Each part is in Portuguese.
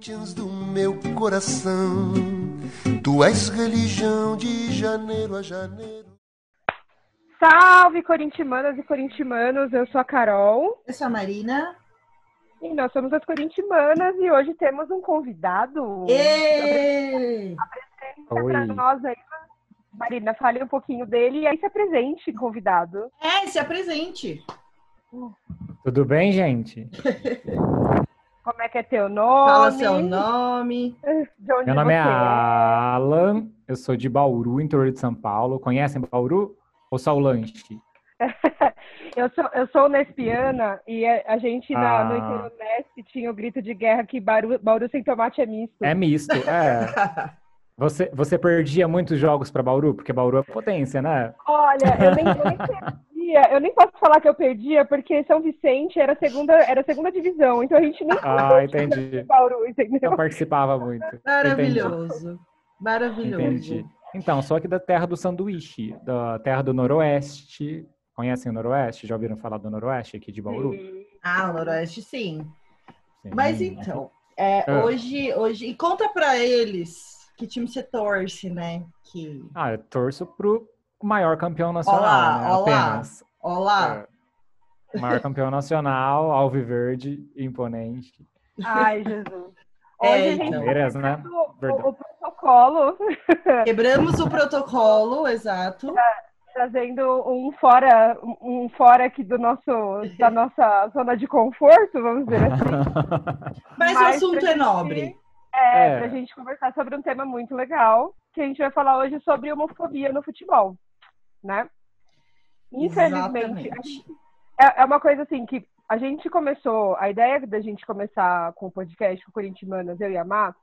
Corinthians do meu coração, tu és religião de janeiro a janeiro. Salve, corintianas e corintianos! Eu sou a Carol. Eu sou a Marina. E nós somos as corintianas e hoje temos um convidado. Ê! Apresenta para nós aí, Marina, fale um pouquinho dele e aí se apresente, convidado. É, se apresente. Tudo bem, gente? Como é que é teu nome? Fala seu nome. De onde Meu nome é você Alan, eu sou de Bauru, interior de São Paulo. Conhecem Bauru? Ou só o lanche? Eu sou, eu sou lesbiana e a, gente na, no Ah. Interoneste tinha o grito de guerra que Bauru, Bauru sem tomate é misto. É misto, é. Você, você perdia muitos jogos para Bauru? Porque Bauru é potência, né? Olha, eu nem, eu nem perdia, eu nem posso falar que eu perdia, porque São Vicente era a segunda, era a segunda divisão, então a gente nem Ah, entendi. Bauru, entendeu? Eu participava muito. Maravilhoso. Maravilhoso. Entendi. Então, sou aqui da terra do sanduíche, da terra do Noroeste. Conhecem o Noroeste? Já ouviram falar do Noroeste aqui de Bauru? Ah, o Noroeste, sim. Sim. Mas então, é, Ah. hoje, hoje. E conta pra eles que time você torce, né? Que. Ah, eu torço pro maior campeão nacional, Olá, né? olá. Apenas. Olá. É. O maior campeão nacional, alviverde, imponente. Ai, Jesus. É, Hoje a gente então. Palmeiras, né? o, o, o protocolo, Quebramos o protocolo, exato. trazendo um fora, um fora aqui do nosso, da nossa zona de conforto, vamos dizer assim. Mas, o Mas assunto pra é gente- nobre. É, É. pra gente conversar sobre um tema muito legal, que a gente vai falar hoje sobre homofobia no futebol, né? Infelizmente, é, é uma coisa assim que a gente começou, a ideia da gente começar com o podcast com o Corintianas, eu e a Má,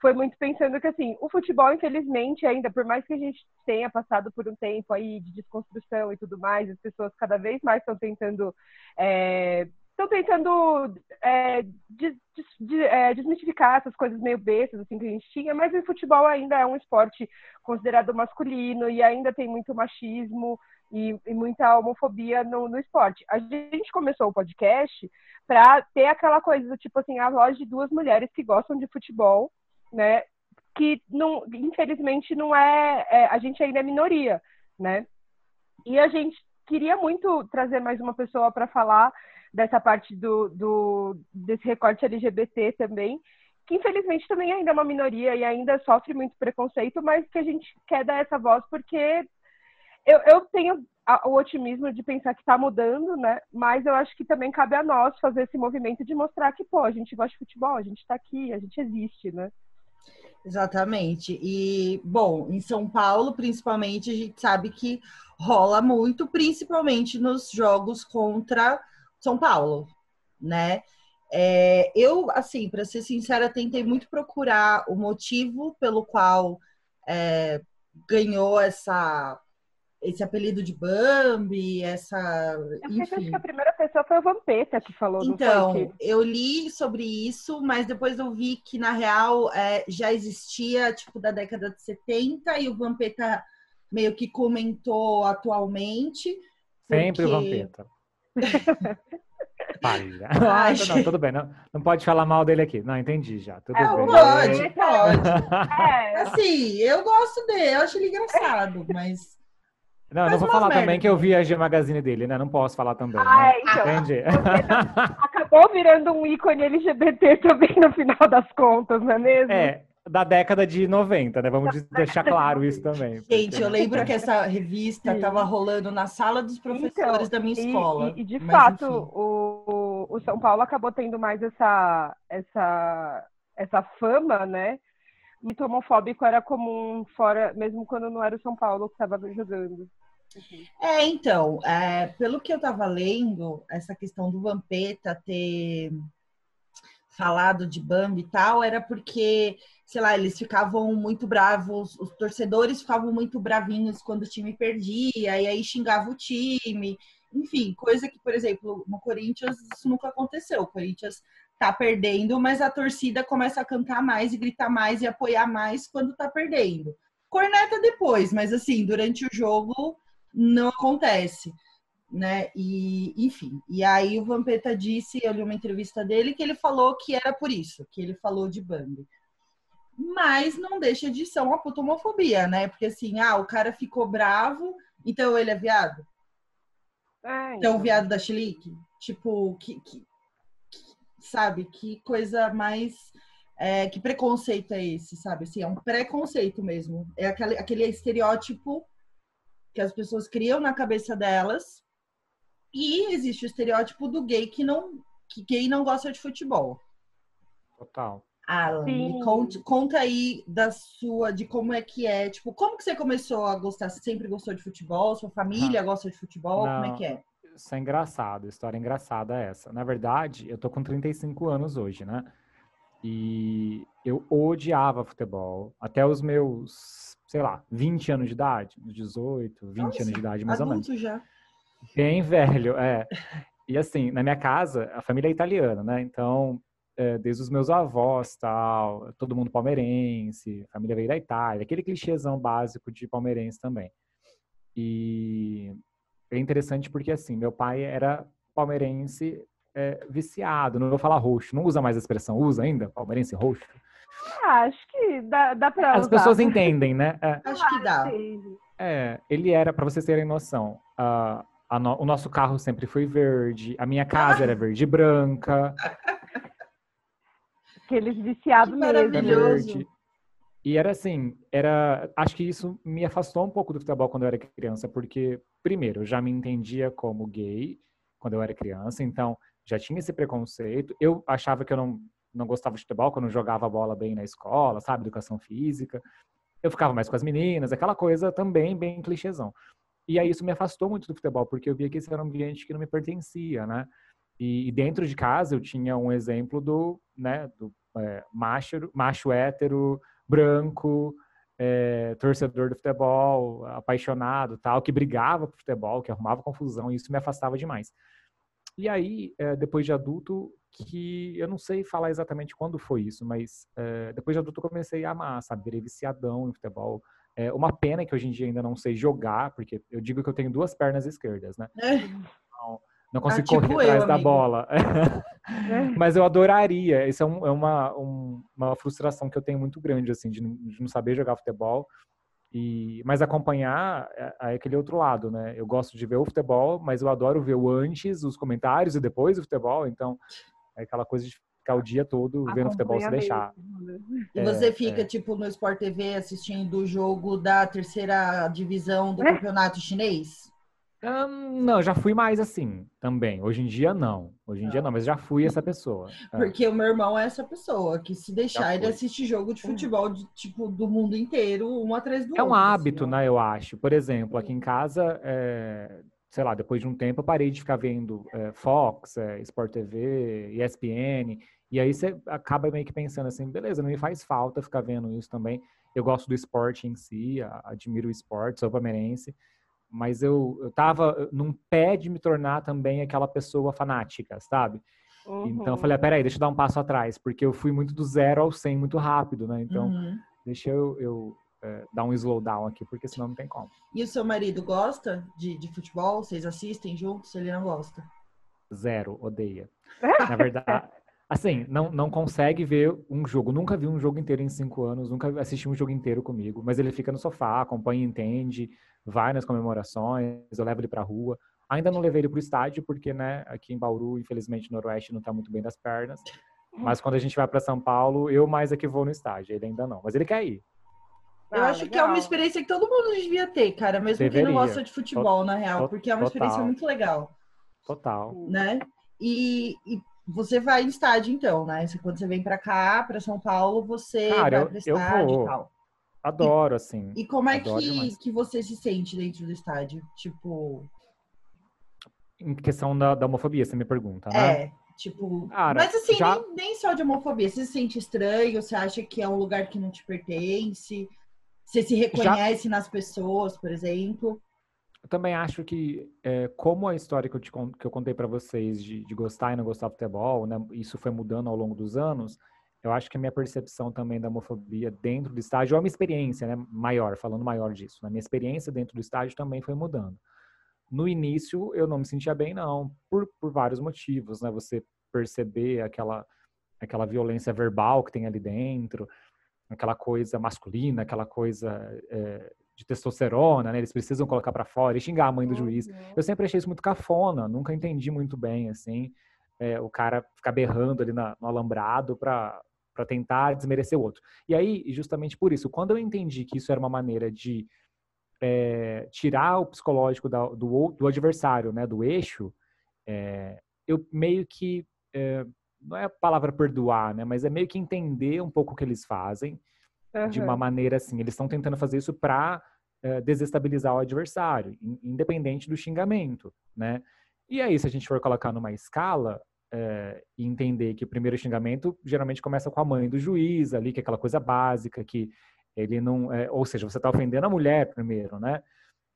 foi muito pensando que assim, o futebol, infelizmente, ainda, por mais que a gente tenha passado por um tempo aí de desconstrução e tudo mais, as pessoas cada vez mais estão tentando é, estão tentando é, des- des- de- é, desmistificar essas coisas meio bestas assim, que a gente tinha, mas o futebol ainda é um esporte considerado masculino e ainda tem muito machismo e, e muita homofobia no, no esporte. A gente começou o podcast para ter aquela coisa do tipo assim, a voz de duas mulheres que gostam de futebol, né? Que não, infelizmente não é, é a gente ainda é minoria, né? E a gente queria muito trazer mais uma pessoa para falar dessa parte do, do desse recorte LGBT também, que infelizmente também ainda é uma minoria e ainda sofre muito preconceito, mas que a gente quer dar essa voz porque eu, eu tenho o otimismo de pensar que está mudando, né? Mas eu acho que também cabe a nós fazer esse movimento de mostrar que, pô, a gente gosta de futebol, a gente está aqui, a gente existe, né? Exatamente. E, bom, em São Paulo, principalmente, a gente sabe que rola muito, principalmente nos jogos contra São Paulo, né? É, eu, assim, para ser sincera, tentei muito procurar o motivo pelo qual é, ganhou essa, esse apelido de Bambi, essa. Eu acho que a primeira pessoa foi o Vampeta que falou, não Então, eu li sobre isso, mas depois eu vi que, na real, é, já existia, tipo, da década de 70, e o Vampeta meio que comentou atualmente. Sempre o porque- Vampeta. Ai, Ah, não, tudo bem. Não, não pode falar mal dele aqui. Não, entendi já. Tudo É, bem. Pode, pode. É, Assim, eu gosto dele, eu acho ele engraçado, mas. Não, Faz não vou falar merda também que eu vi a G Magazine dele, né? Não posso falar também. Ah, né? é, então. Entendi. acabou virando um ícone LGBT também no final das contas, não é mesmo? É, da década de 90, né? Vamos deixar claro isso também. Gente, eu lembro que essa revista estava rolando na sala dos professores da minha escola. E, e de mas fato, enfim. o, o São Paulo acabou tendo mais essa, essa, essa fama, né? Muito homofóbico era comum fora, mesmo quando não era o São Paulo que estava jogando. É, então, é, pelo que eu tava lendo, essa questão do Vampeta ter falado de Bambi e tal, era porque, sei lá, eles ficavam muito bravos, os torcedores ficavam muito bravinhos quando o time perdia, e aí xingava o time. Enfim, coisa que, por exemplo, no Corinthians isso nunca aconteceu. O Corinthians tá perdendo, mas a torcida começa a cantar mais e gritar mais e apoiar mais quando tá perdendo. Corneta depois, mas assim, durante o jogo não acontece. Né? E, enfim, e aí o Vampeta disse, eu li uma entrevista dele, que ele falou que era por isso, que ele falou de Bambi. Mas não deixa de ser uma puta homofobia, né? Porque assim, ah, o cara ficou bravo, então ele é viado? É, então, então o viado da Chilique? Tipo, que, que, que, sabe, que coisa mais. É, que preconceito é esse, sabe? Assim, é um preconceito mesmo. É aquele, aquele estereótipo que as pessoas criam na cabeça delas e existe o estereótipo do gay que não que gay não gosta de futebol. Total. Alan, me conta, conta aí da sua, de como é que é, tipo, como que você começou a gostar? Você sempre gostou de futebol? Sua família não. gosta de futebol? Não. Como é que é? Isso é engraçado, história engraçada é essa. Na verdade, eu tô com 35 anos hoje, né? E eu odiava futebol até os meus, sei lá, 20 anos de idade, 18, 20 Nossa, anos de idade, mais ou menos. já. Bem velho, é. E assim, na minha casa, a família é italiana, né? Então, é, desde os meus avós, tal, todo mundo palmeirense, família veio da Itália, aquele clichêzão básico de palmeirense também. E é interessante porque, assim, meu pai era palmeirense é, viciado, não vou falar roxo, não usa mais a expressão, usa ainda palmeirense roxo? Ah, acho que dá, dá pra As pessoas entendem, né? É, acho que dá. É, ele era, para vocês terem noção, uh, no, o nosso carro sempre foi verde, a minha casa era verde e branca. Aqueles viciados que maravilhoso. Verde. E era assim, era, acho que isso me afastou um pouco do futebol quando eu era criança, porque primeiro, eu já me entendia como gay quando eu era criança, então já tinha esse preconceito. Eu achava que eu não não gostava de futebol quando eu jogava bola bem na escola, sabe, educação física. Eu ficava mais com as meninas, aquela coisa também bem clichêzão. E aí isso me afastou muito do futebol, porque eu via que esse era um ambiente que não me pertencia, né? E, e dentro de casa eu tinha um exemplo do, né, do é, macho, macho hétero, branco, é, torcedor do futebol, apaixonado, tal, que brigava por futebol, que arrumava confusão, e isso me afastava demais. E aí, é, depois de adulto, que eu não sei falar exatamente quando foi isso, mas é, depois de adulto eu comecei a amar, sabe, virei viciadão em futebol, é uma pena que hoje em dia ainda não sei jogar, porque eu digo que eu tenho duas pernas esquerdas, né? É. Então, não consigo ah, tipo correr atrás da bola. É. Mas eu adoraria. Isso é, um, é uma, um, uma frustração que eu tenho muito grande, assim, de não, de não saber jogar futebol. E, mas acompanhar é, é, aquele outro lado, né? Eu gosto de ver o futebol, mas eu adoro ver o antes, os comentários e depois o futebol. Então, é aquela coisa de ficar o dia todo vendo futebol se deixar. Né? E você é, fica, é. tipo, no Sport TV assistindo o jogo da terceira divisão do é. campeonato chinês? Um, não, já fui mais assim também. Hoje em dia não. Hoje em dia não, mas já fui essa pessoa. É. Porque o meu irmão é essa pessoa que se deixar ele assiste jogo de futebol de, tipo do mundo inteiro, um atrás do é outro. É um hábito, assim, né? Eu acho. Por exemplo, aqui em casa, é, sei lá, depois de um tempo eu parei de ficar vendo é, Fox, é, Sport TV, ESPN. E aí você acaba meio que pensando assim, beleza, não me faz falta ficar vendo isso também. Eu gosto do esporte em si, admiro o esporte, sou palmeirense, mas eu, eu tava num pé de me tornar também aquela pessoa fanática, sabe? Uhum. Então eu falei, ah, peraí, deixa eu dar um passo atrás, porque eu fui muito do zero ao 100 muito rápido, né? Então, uhum. deixa eu, eu é, dar um slowdown aqui, porque senão não tem como. E o seu marido gosta de, de futebol? Vocês assistem juntos? Ele não gosta? Zero, odeia. Na verdade, Assim, não, não consegue ver um jogo. Nunca vi um jogo inteiro em cinco anos, nunca assisti um jogo inteiro comigo. Mas ele fica no sofá, acompanha, entende, vai nas comemorações, eu levo ele pra rua. Ainda não levei ele pro estádio, porque, né, aqui em Bauru, infelizmente, no Noroeste não tá muito bem das pernas. Mas quando a gente vai para São Paulo, eu mais é que vou no estádio. Ele ainda não. Mas ele quer ir. Eu ah, acho legal. que é uma experiência que todo mundo devia ter, cara. Mesmo Deveria. quem não gosta de futebol, na real. Porque é uma Total. experiência muito legal. Total. Né? E, e você vai em estádio, então, né? Quando você vem para cá, para São Paulo, você Cara, vai para estádio e tal. Adoro, e, assim. E como é que, que você se sente dentro do estádio? Tipo. Em questão da, da homofobia, você me pergunta, né? É, tipo. Cara, mas assim, já... nem, nem só de homofobia. Você se sente estranho? Você acha que é um lugar que não te pertence? Você se reconhece já... nas pessoas, por exemplo? Eu também acho que, é, como a história que eu, te, que eu contei para vocês de, de, gostar e não gostar do futebol, né, isso foi mudando ao longo dos anos, eu acho que a minha percepção também da homofobia dentro do estádio, ou a minha experiência né, maior, falando maior disso, né, a minha experiência dentro do estádio também foi mudando. no início eu não me sentia bem, não, por, por vários motivos, né? Você perceber aquela, aquela violência verbal que tem ali dentro, aquela coisa masculina, aquela coisa é, de testosterona, né? Eles precisam colocar para fora e xingar a mãe do juiz. Eu sempre achei isso muito cafona, nunca entendi muito bem, assim, é, o cara ficar berrando ali na, no alambrado para para tentar desmerecer o outro. E aí, justamente por isso, quando eu entendi que isso era uma maneira de é, tirar o psicológico da, do, do, adversário, né, do eixo, é, eu meio que é, não é a palavra perdoar, né, mas é meio que entender um pouco o que eles fazem uhum. de uma maneira assim. Eles estão tentando fazer isso para desestabilizar o adversário, independente do xingamento, né? E aí, se a gente for colocar numa escala, é, e entender que o primeiro xingamento geralmente começa com a mãe do juiz ali, que é aquela coisa básica, que ele não. É, ou seja, você está ofendendo a mulher primeiro, né?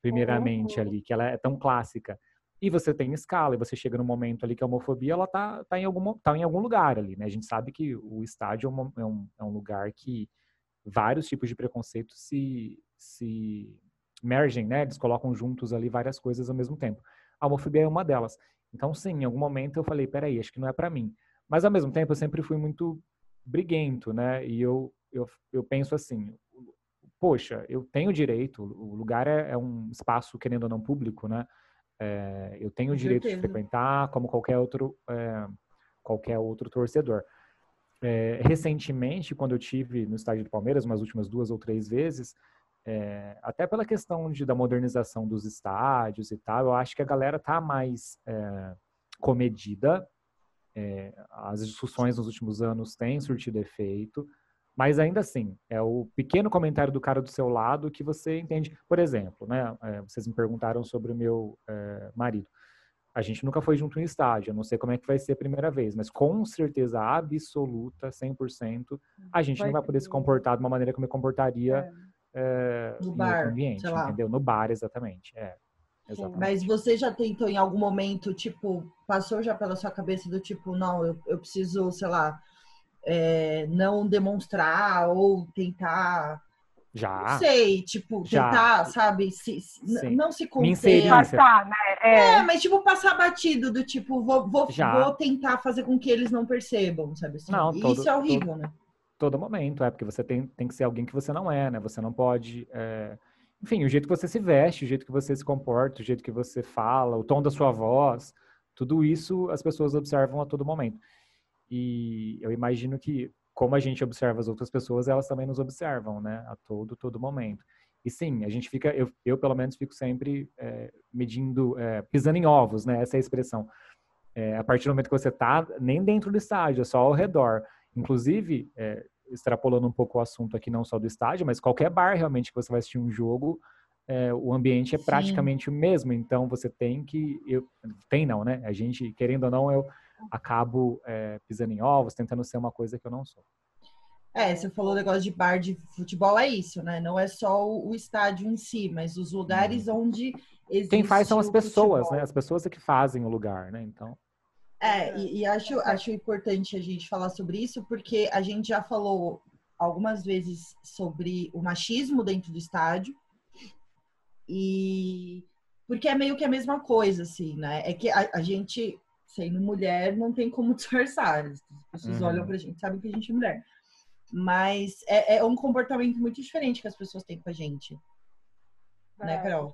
Primeiramente uhum. ali, que ela é tão clássica. E você tem escala, e você chega no momento ali que a homofobia ela tá, tá, em, algum, tá em algum lugar ali, né? A gente sabe que o estádio é, uma, é, um, é um lugar que vários tipos de preconceito se, se mergem, né? Eles colocam juntos ali várias coisas ao mesmo tempo. A homofobia é uma delas. Então, sim, em algum momento eu falei, peraí, acho que não é para mim. Mas, ao mesmo tempo, eu sempre fui muito briguento, né? E eu, eu, eu penso assim, poxa, eu tenho direito, o lugar é, é um espaço, querendo ou não, público, né? É, eu tenho o direito de frequentar como qualquer outro, é, qualquer outro torcedor. É, recentemente, quando eu tive no estádio do Palmeiras, umas últimas duas ou três vezes, é, até pela questão de, da modernização dos estádios e tal, eu acho que a galera tá mais é, comedida. É, as discussões nos últimos anos têm surtido efeito, mas ainda assim, é o pequeno comentário do cara do seu lado que você entende. Por exemplo, né, é, vocês me perguntaram sobre o meu é, marido. A gente nunca foi junto em estádio, eu não sei como é que vai ser a primeira vez, mas com certeza absoluta, 100%, a gente vai não vai poder se comportar de uma maneira que eu me comportaria é é, no bar, ambiente, entendeu? No bar, exatamente. É, exatamente. Mas você já tentou em algum momento, tipo, passou já pela sua cabeça do tipo, não, eu, eu preciso, sei lá, é, não demonstrar ou tentar. Já. Não sei, tipo, já. tentar, sabe, se, se não se conter. Passar, né? É. é. mas tipo, passar batido do tipo, vou, vou, vou tentar fazer com que eles não percebam, sabe? Assim, não, todo, isso é horrível, todo, né? todo momento, é porque você tem, tem que ser alguém que você não é, né? Você não pode. É... Enfim, o jeito que você se veste, o jeito que você se comporta, o jeito que você fala, o tom da sua voz, tudo isso as pessoas observam a todo momento. E eu imagino que, como a gente observa as outras pessoas, elas também nos observam, né? A todo, todo momento. E sim, a gente fica, eu, eu pelo menos fico sempre é, medindo, é, pisando em ovos, né? Essa é a expressão. É, a partir do momento que você tá, nem dentro do estádio, é só ao redor. Inclusive, é, extrapolando um pouco o assunto aqui, não só do estádio, mas qualquer bar realmente que você vai assistir um jogo, é, o ambiente é Sim. praticamente o mesmo. Então, você tem que. Eu, tem não, né? A gente, querendo ou não, eu acabo é, pisando em ovos, tentando ser uma coisa que eu não sou. É, você falou o negócio de bar de futebol, é isso, né? Não é só o, o estádio em si, mas os lugares hum. onde existe Quem faz são as pessoas, futebol. né? As pessoas é que fazem o lugar, né? Então. É, e, e, acho, acho importante a gente falar sobre isso, porque a gente já falou algumas vezes sobre o machismo dentro do estádio. E porque é meio que a mesma coisa, assim, né? É que a, a gente, sendo mulher, não tem como disfarçar. As pessoas uhum. olham pra gente, sabem que a gente é mulher. Mas é, é, um comportamento muito diferente que as pessoas têm com a gente. Né, é, né, Carol?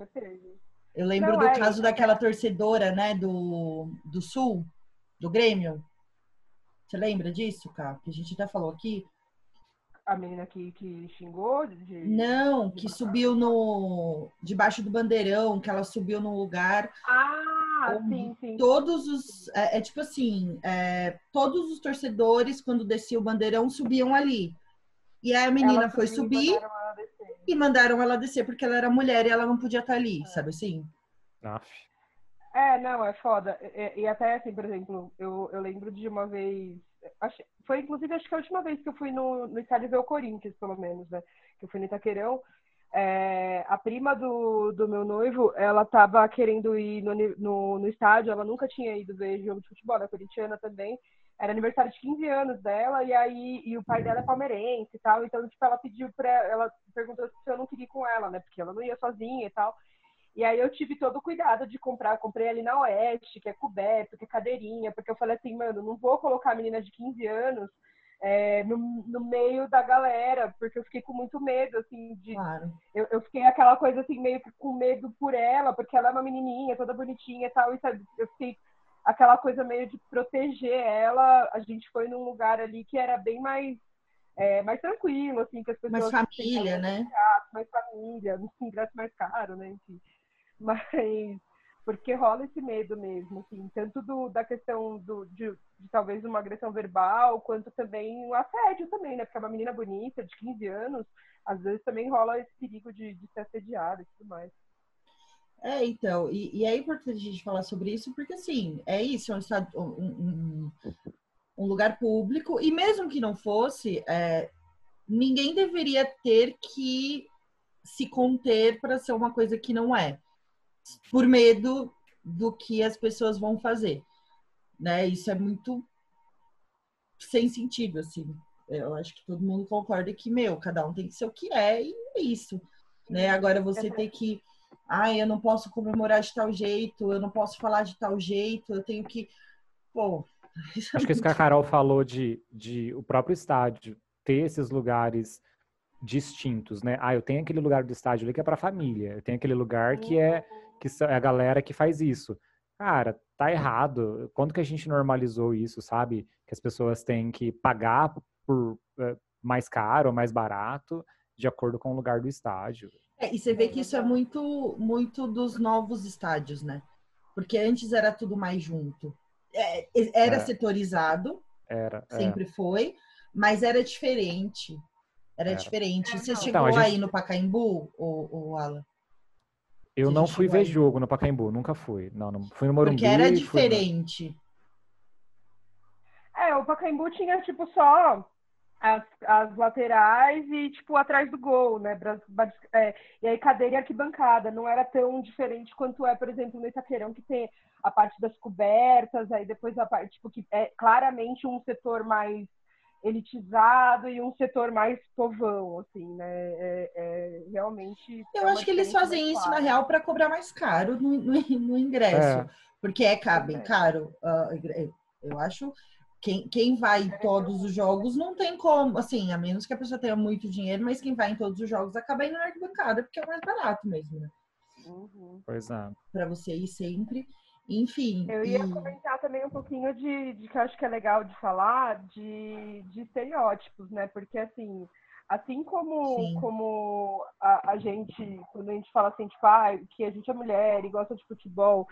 Eu lembro não, do é, caso daquela torcedora, né, do, do Sul, do Grêmio. Você lembra disso, cara? Que a gente até falou aqui. A menina que, que xingou? De, Não, de que subiu no. debaixo do bandeirão, que ela subiu num lugar. Ah, sim, sim. Todos os. É, é tipo assim: é, todos os torcedores, quando descia o bandeirão, subiam ali. E aí a menina ela foi subir e mandaram, e mandaram ela descer, porque ela era mulher e ela não podia estar ali, é. sabe assim? Aff. É, não, é foda. E, e, até assim, por exemplo, eu, eu lembro de uma vez. Acho, foi inclusive acho que a última vez que eu fui no, no estádio ver o Corinthians, pelo menos, né? Que eu fui no Itaquerão. É, a prima do, do meu noivo, ela tava querendo ir no, no, no estádio, ela nunca tinha ido ver jogo de futebol, ela é corintiana também. Era aniversário de 15 anos dela, e aí e o pai dela é palmeirense e tal. Então, tipo, ela pediu pra. Ela perguntou se eu não queria ir com ela, né? Porque ela não ia sozinha e tal. E aí eu tive todo o cuidado de comprar, comprei ali na Oeste, que é coberto, que é cadeirinha, porque eu falei assim, mano, não vou colocar a menina de 15 anos é, no, no, meio da galera, porque eu fiquei com muito medo, assim, de. Claro. Eu, eu, fiquei aquela coisa assim, meio que com medo por ela, porque ela é uma menininha, toda bonitinha e tal, e sabe, eu fiquei aquela coisa meio de proteger ela. A gente foi num lugar ali que era bem mais. É, mais tranquilo, assim, que as pessoas. Mais família, né? Mais família, ingresso mais caro, né? Enfim. Mas porque rola esse medo mesmo, assim, tanto do, da questão do, de, de, talvez uma agressão verbal, quanto também um assédio também, né? Porque é uma menina bonita, de 15 anos, às vezes também rola esse perigo de, de ser assediada e tudo mais. É, então, e, e, é importante a gente falar sobre isso, porque assim, é isso, é um, estado, um, um, um lugar público, e mesmo que não fosse, é, ninguém deveria ter que se conter para ser uma coisa que não é por medo do que as pessoas vão fazer, né? Isso é muito sem sentido, assim. Eu acho que todo mundo concorda que, meu, cada um tem que ser o que é e é isso, né? Agora você tem que, ai, eu não posso comemorar de tal jeito, eu não posso falar de tal jeito, eu tenho que, pô... É acho que isso que a Carol falou de, de o próprio estádio ter esses lugares distintos, né? Ah, eu tenho aquele lugar do estádio ali que é para família, eu tenho aquele lugar que é que é a galera que faz isso. Cara, tá errado. Quando que a gente normalizou isso, sabe? Que as pessoas têm que pagar por é, mais caro ou mais barato de acordo com o lugar do estádio. É, e você vê que isso é muito, muito dos novos estádios, né? Porque antes era tudo mais junto. É, era é. setorizado, era, é. sempre foi, mas era diferente. Era, diferente. É, você então, chegou então, gente... aí no Pacaembu, o, o Alan? Eu não fui ver aí. jogo no Pacaembu, nunca fui. Não, não fui no Morumbi. Porque era diferente. É, o Pacaembu tinha, tipo, só as, as laterais e, tipo, atrás do gol, né? É, e aí cadeira e arquibancada. Não era tão diferente quanto é, por exemplo, no Itaquerão, que tem a parte das cobertas, aí depois a parte, tipo, que é claramente um setor mais elitizado e um setor mais povão, assim, né? É, é realmente. Eu é acho que eles fazem isso, na real, para cobrar mais caro no, no, no ingresso. É. Porque é bem caro. Uh, eu acho. Quem, quem vai em todos os jogos não tem como, assim, a menos que a pessoa tenha muito dinheiro, mas quem vai em todos os jogos acaba indo na arquibancada, porque é mais barato mesmo, né? Uhum. Pois é. Para você ir sempre. Enfim. Eu ia e... comentar também um pouquinho de, de que eu acho que é legal de falar de, de estereótipos, né? Porque assim, assim como, como a, a, gente, quando a gente fala assim, tipo, ah, que a gente é mulher e gosta de futebol,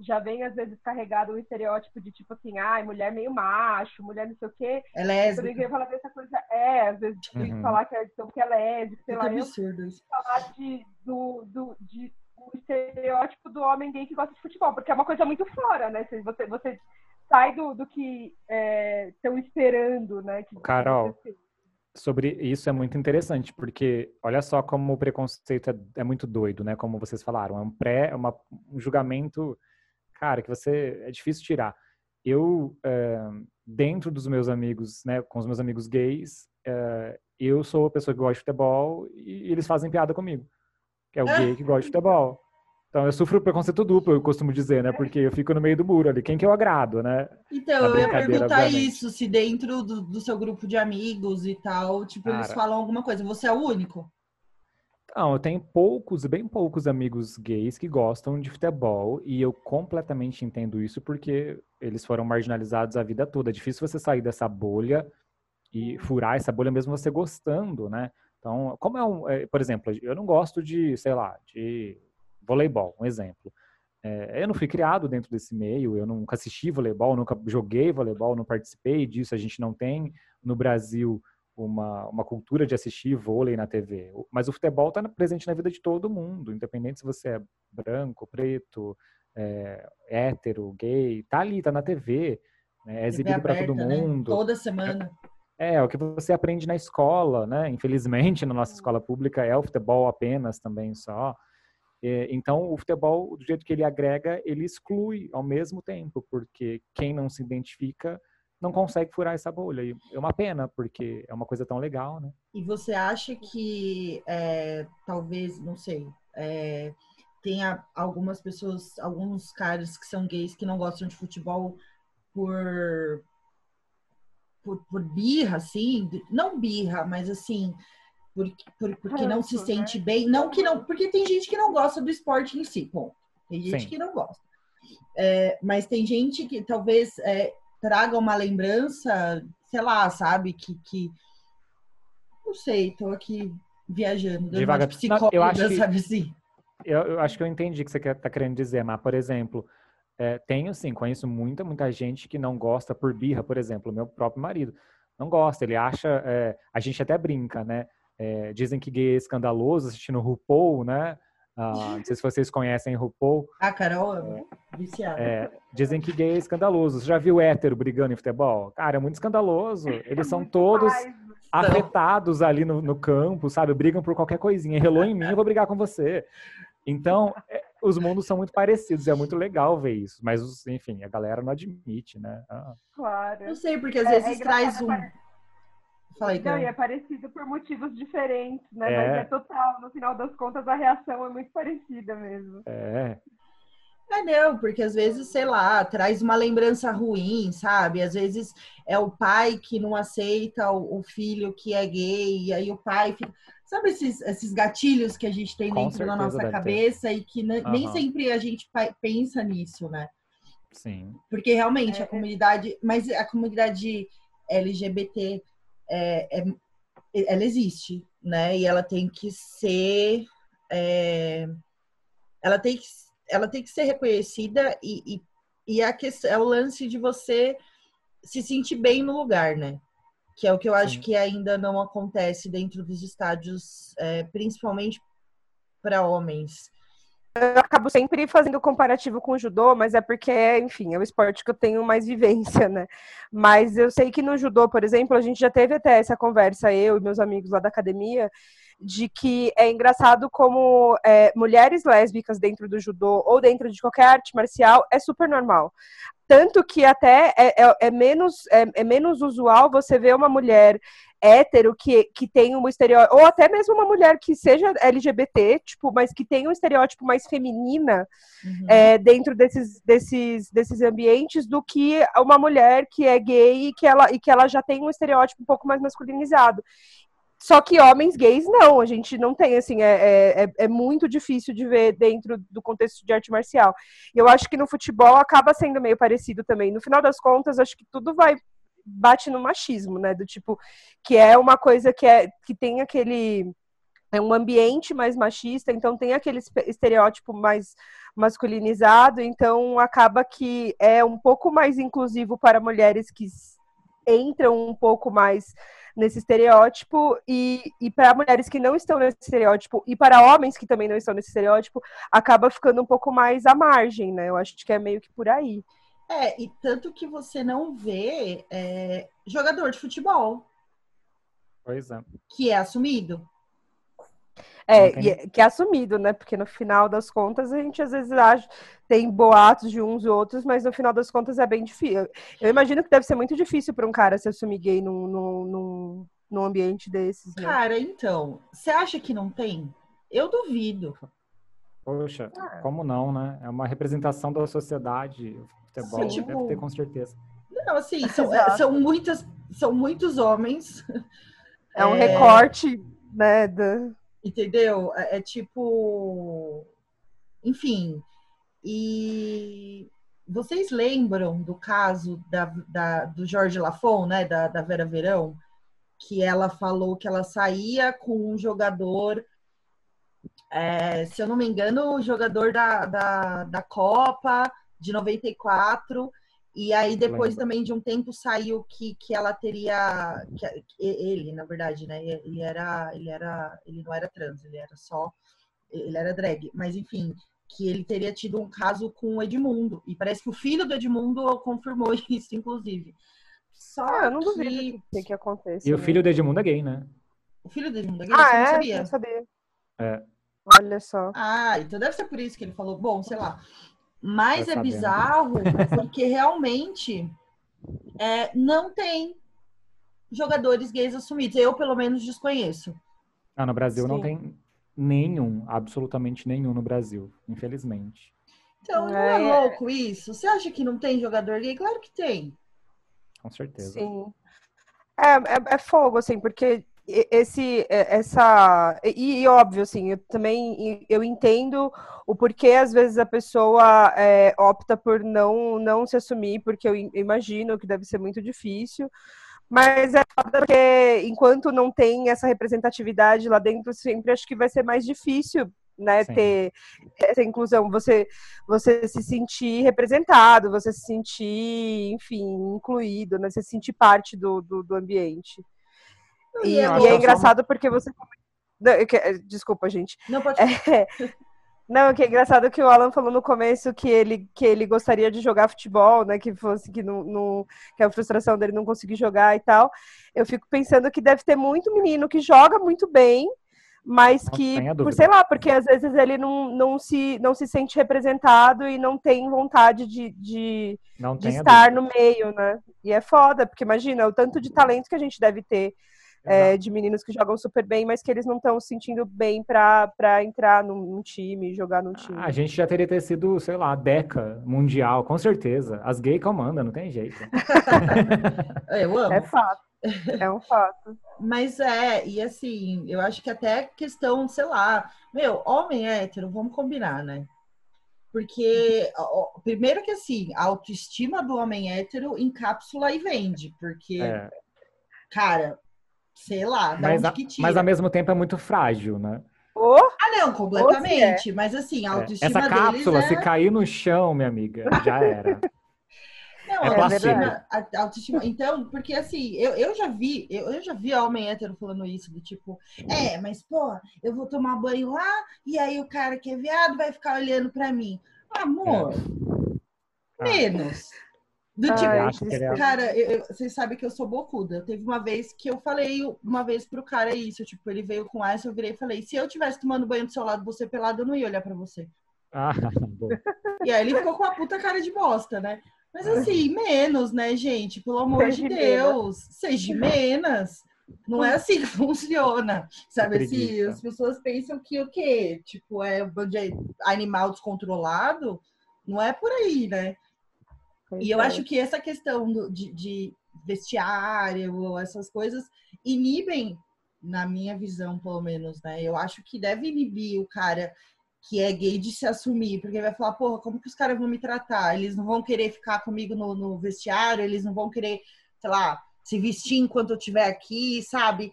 já vem às vezes carregado um estereótipo de tipo assim, ah, mulher meio macho, mulher não sei o quê. É lésbica. Quando eu falar dessa coisa, é, às vezes uhum. falar que é, então, que é lésbica, sei é lá. absurdo isso. Falar de, do, do, de o estereótipo do homem gay que gosta de futebol, porque é uma coisa muito fora, né? Você, você sai do, do que estão é, esperando, né? Que Carol, sobre isso é muito interessante, porque olha só como o preconceito é, é muito doido, né? Como vocês falaram, é um pré, é uma, um julgamento, cara, que você é difícil tirar. Eu, é, dentro dos meus amigos, né, com os meus amigos gays, é, eu sou a pessoa que gosta de futebol e eles fazem piada comigo é o gay que gosta de futebol. Então eu sofro preconceito duplo, eu costumo dizer, né? Porque eu fico no meio do muro ali. Quem que eu agrado, né? Então, eu ia perguntar obviamente. isso, se dentro do, do, seu grupo de amigos e tal, tipo, Cara, eles falam alguma coisa. Você é o único? Não, eu tenho poucos, bem poucos amigos gays que gostam de futebol e eu completamente entendo isso porque eles foram marginalizados a vida toda. É difícil você sair dessa bolha e furar essa bolha mesmo você gostando, né? Então, como é um, é, por exemplo, eu não gosto de, sei lá, de voleibol, um exemplo. É, eu não fui criado dentro desse meio, eu nunca assisti voleibol, nunca joguei voleibol, não participei disso. A gente não tem no Brasil uma, uma cultura de assistir vôlei na TV. Mas o futebol está presente na vida de todo mundo, independente se você é branco, preto, é, hétero, gay, tá ali, tá na TV, né, é exibido para todo né? mundo. Né? Toda semana. É, é, o que você aprende na escola, né? Infelizmente, na nossa escola pública é o futebol apenas também só. Então, o futebol, do jeito que ele agrega, ele exclui ao mesmo tempo, porque quem não se identifica não consegue furar essa bolha. E é uma pena, porque é uma coisa tão legal, né? E você acha que, é, talvez, não sei, é, tem algumas pessoas, alguns caras que são gays que não gostam de futebol por por, por birra, assim, não birra, mas assim, por, por, porque não se sente né? bem. Não que não, porque tem gente que não gosta do esporte em si, bom, tem gente Sim. que não gosta. É, mas tem gente que talvez é, traga uma lembrança, sei lá, sabe, que, que não sei, tô aqui viajando, Devagar. Não, eu acho que, sabe assim? Eu, eu, acho que eu entendi o que você está querendo dizer, mas, por exemplo, é, tenho sim, conheço muita, muita gente que não gosta por birra, por exemplo, meu próprio marido não gosta, ele acha, é, a gente até brinca, né? É, dizem que gay é escandaloso assistindo RuPaul, né? Ah, não sei se vocês conhecem RuPaul. Ah, Carol, é, viciada. É, dizem que gay é escandaloso. Você já viu hétero brigando em futebol? Cara, é muito escandaloso. Eles são todos afetados ali no, no campo, sabe? Brigam por qualquer coisinha. Relou em mim, eu vou brigar com você. Então, é, os mundos são muito parecidos, é muito legal ver isso. Mas, enfim, a galera não admite, né? Ah. Claro. Não sei, porque às é, vezes é traz um. Fala aí, não, e é parecido por motivos diferentes, né? É. Mas é total, no final das contas, a reação é muito parecida mesmo. É. É, não, porque às vezes, sei lá, traz uma lembrança ruim, sabe? Às vezes é o pai que não aceita o, filho que é gay, e aí o pai fica. Sabe esses, esses gatilhos que a gente tem Com dentro da nossa cabeça ter. e que uhum. nem sempre a gente pensa nisso, né? Sim. Porque realmente é. a comunidade, mas a comunidade LGBT é, é, ela existe, né? E ela tem que ser, é, ela tem que, ela tem que ser reconhecida e, e, e a questão, é o lance de você se sentir bem no lugar, né? Que é o que eu acho Sim. que ainda não acontece dentro dos estádios, é, principalmente para homens. Eu acabo sempre fazendo comparativo com o judô, mas é porque, enfim, é o esporte que eu tenho mais vivência, né? Mas eu sei que no judô, por exemplo, a gente já teve até essa conversa, eu e meus amigos lá da academia, de que é engraçado como é, mulheres lésbicas dentro do judô ou dentro de qualquer arte marcial é super normal. Tanto que até é, é, é menos, é, é, menos usual você ver uma mulher hétero que, que tem um estereótipo, ou até mesmo uma mulher que seja LGBT, tipo, mas que tem um estereótipo mais feminina uhum. é, dentro desses, desses, desses ambientes do que uma mulher que é gay e que ela, e que ela já tem um estereótipo um pouco mais masculinizado. Só que homens gays não, a gente não tem, assim, é, é, é, muito difícil de ver dentro do contexto de arte marcial. E eu acho que no futebol acaba sendo meio parecido também. No final das contas, acho que tudo vai bate no machismo, né? Do tipo, que é uma coisa que é que tem aquele é um ambiente mais machista, então tem aquele estereótipo mais masculinizado, então acaba que é um pouco mais inclusivo para mulheres que entram um pouco mais nesse estereótipo e, e para mulheres que não estão nesse estereótipo e para homens que também não estão nesse estereótipo acaba ficando um pouco mais à margem, né? Eu acho que é meio que por aí. É, e tanto que você não vê é, jogador de futebol. Pois é. Que é assumido. É, é, que é assumido, né? Porque no final das contas a gente às vezes acha, tem boatos de uns e outros, mas no final das contas é bem difícil. Eu imagino que deve ser muito difícil para um cara se assumir gay num, num, num, num ambiente desses. Né? Cara, então, você acha que não tem? Eu duvido. Poxa, ah. como não, né? É uma representação da sociedade. O futebol Sim, tipo... deve ter com certeza. Não, assim, são, é, são, muitas, são muitos homens. É um é... recorte, né? Da... Entendeu? É, é tipo. Enfim. E vocês lembram do caso da, da, do Jorge Lafon, né? Da, da Vera Verão? Que ela falou que ela saía com um jogador. É, se eu não me engano, o jogador da, da, da Copa de 94 e aí depois também de um tempo saiu que, que ela teria que, ele, na verdade, né? Ele era ele era ele não era trans, ele era só ele era drag, mas enfim, que ele teria tido um caso com o Edmundo e parece que o filho do Edmundo confirmou isso inclusive. Só ah, eu não duvido que, que aconteça. E o filho do Edmundo é gay, né? O filho do Edmundo é gay, ah, é? não sabia. Não sabia. É. Olha só. Ah, então deve ser por isso que ele falou, bom, sei lá. Mas é bizarro porque realmente é, não tem jogadores gays assumidos. Eu, pelo menos, desconheço. Ah, no Brasil Sim. não tem nenhum, absolutamente nenhum no Brasil, infelizmente. Então, não é, é louco isso? Você acha que não tem jogador gay? Claro que tem. Com certeza. Sim. É, é, é fogo, assim, porque esse essa e, e, óbvio assim eu também eu entendo o porquê às vezes a pessoa é, opta por não não se assumir porque eu imagino que deve ser muito difícil mas é porque enquanto não tem essa representatividade lá dentro sempre acho que vai ser mais difícil né Sim. ter essa inclusão você você se sentir representado você se sentir enfim incluído né você se sentir parte do, do, do ambiente e, e é engraçado porque você. Desculpa, gente. Não pode. É... Não, que é engraçado que o Alan falou no começo que ele, que ele gostaria de jogar futebol, né? Que fosse que não, não, que a frustração dele não conseguir jogar e tal. Eu fico pensando que deve ter muito menino que joga muito bem, mas que, por, sei lá, porque às vezes ele não, não, se, não se sente representado e não tem vontade de, de, de estar no meio, né? E é foda, porque imagina o tanto de talento que a gente deve ter é, de meninos que jogam super bem, mas que eles não estão se sentindo bem para entrar num, num, time, jogar num time. A gente já teria ter sido, sei lá, Deca mundial, com certeza. As gays comandam, não tem jeito. eu amo. É fato. É um fato. Mas é, e assim, eu acho que até questão, sei lá, meu, homem hétero, vamos combinar, né? Porque, ó, primeiro que assim, a autoestima do homem hétero encapsula e vende, porque, é. cara, sei lá, da mas, onde que tira. Mas ao mesmo tempo é muito frágil, né? Oh, ah, não, completamente. É. Mas assim, a é. autoestima Essa cápsula, se cair no chão, minha amiga, já era. Não, é autoestima, a, autoestima. Então, porque assim, eu, eu já vi, eu, eu já vi homem hétero falando isso, do tipo, é, mas pô, eu vou tomar banho lá, e aí o cara que é viado vai ficar olhando pra mim. Amor, é. menos. Do tipo, é cara, eu, eu, vocês sabem que eu sou bocuda. Teve uma vez que eu falei uma vez pro cara isso, tipo, ele veio com essa, eu virei e falei, se eu tivesse tomando banho do seu lado, você pelado, eu não ia olhar pra você. Ah, bom. E aí ele ficou com a puta cara de bosta, né? Mas assim, menos, né, gente? Pelo amor Seja de Deus. Seja menos. Não é assim que funciona. Sabe assim, as pessoas pensam que o quê? Tipo, é animal descontrolado? Não é por aí, né? E eu acho que essa questão do, de, de vestiário, essas coisas, inibem, na minha visão, pelo menos, né? Eu acho que deve inibir o cara que é gay de se assumir, porque vai falar, porra, como que os caras vão me tratar? Eles não vão querer ficar comigo no, no vestiário, eles não vão querer, sei lá, se vestir enquanto eu estiver aqui, sabe?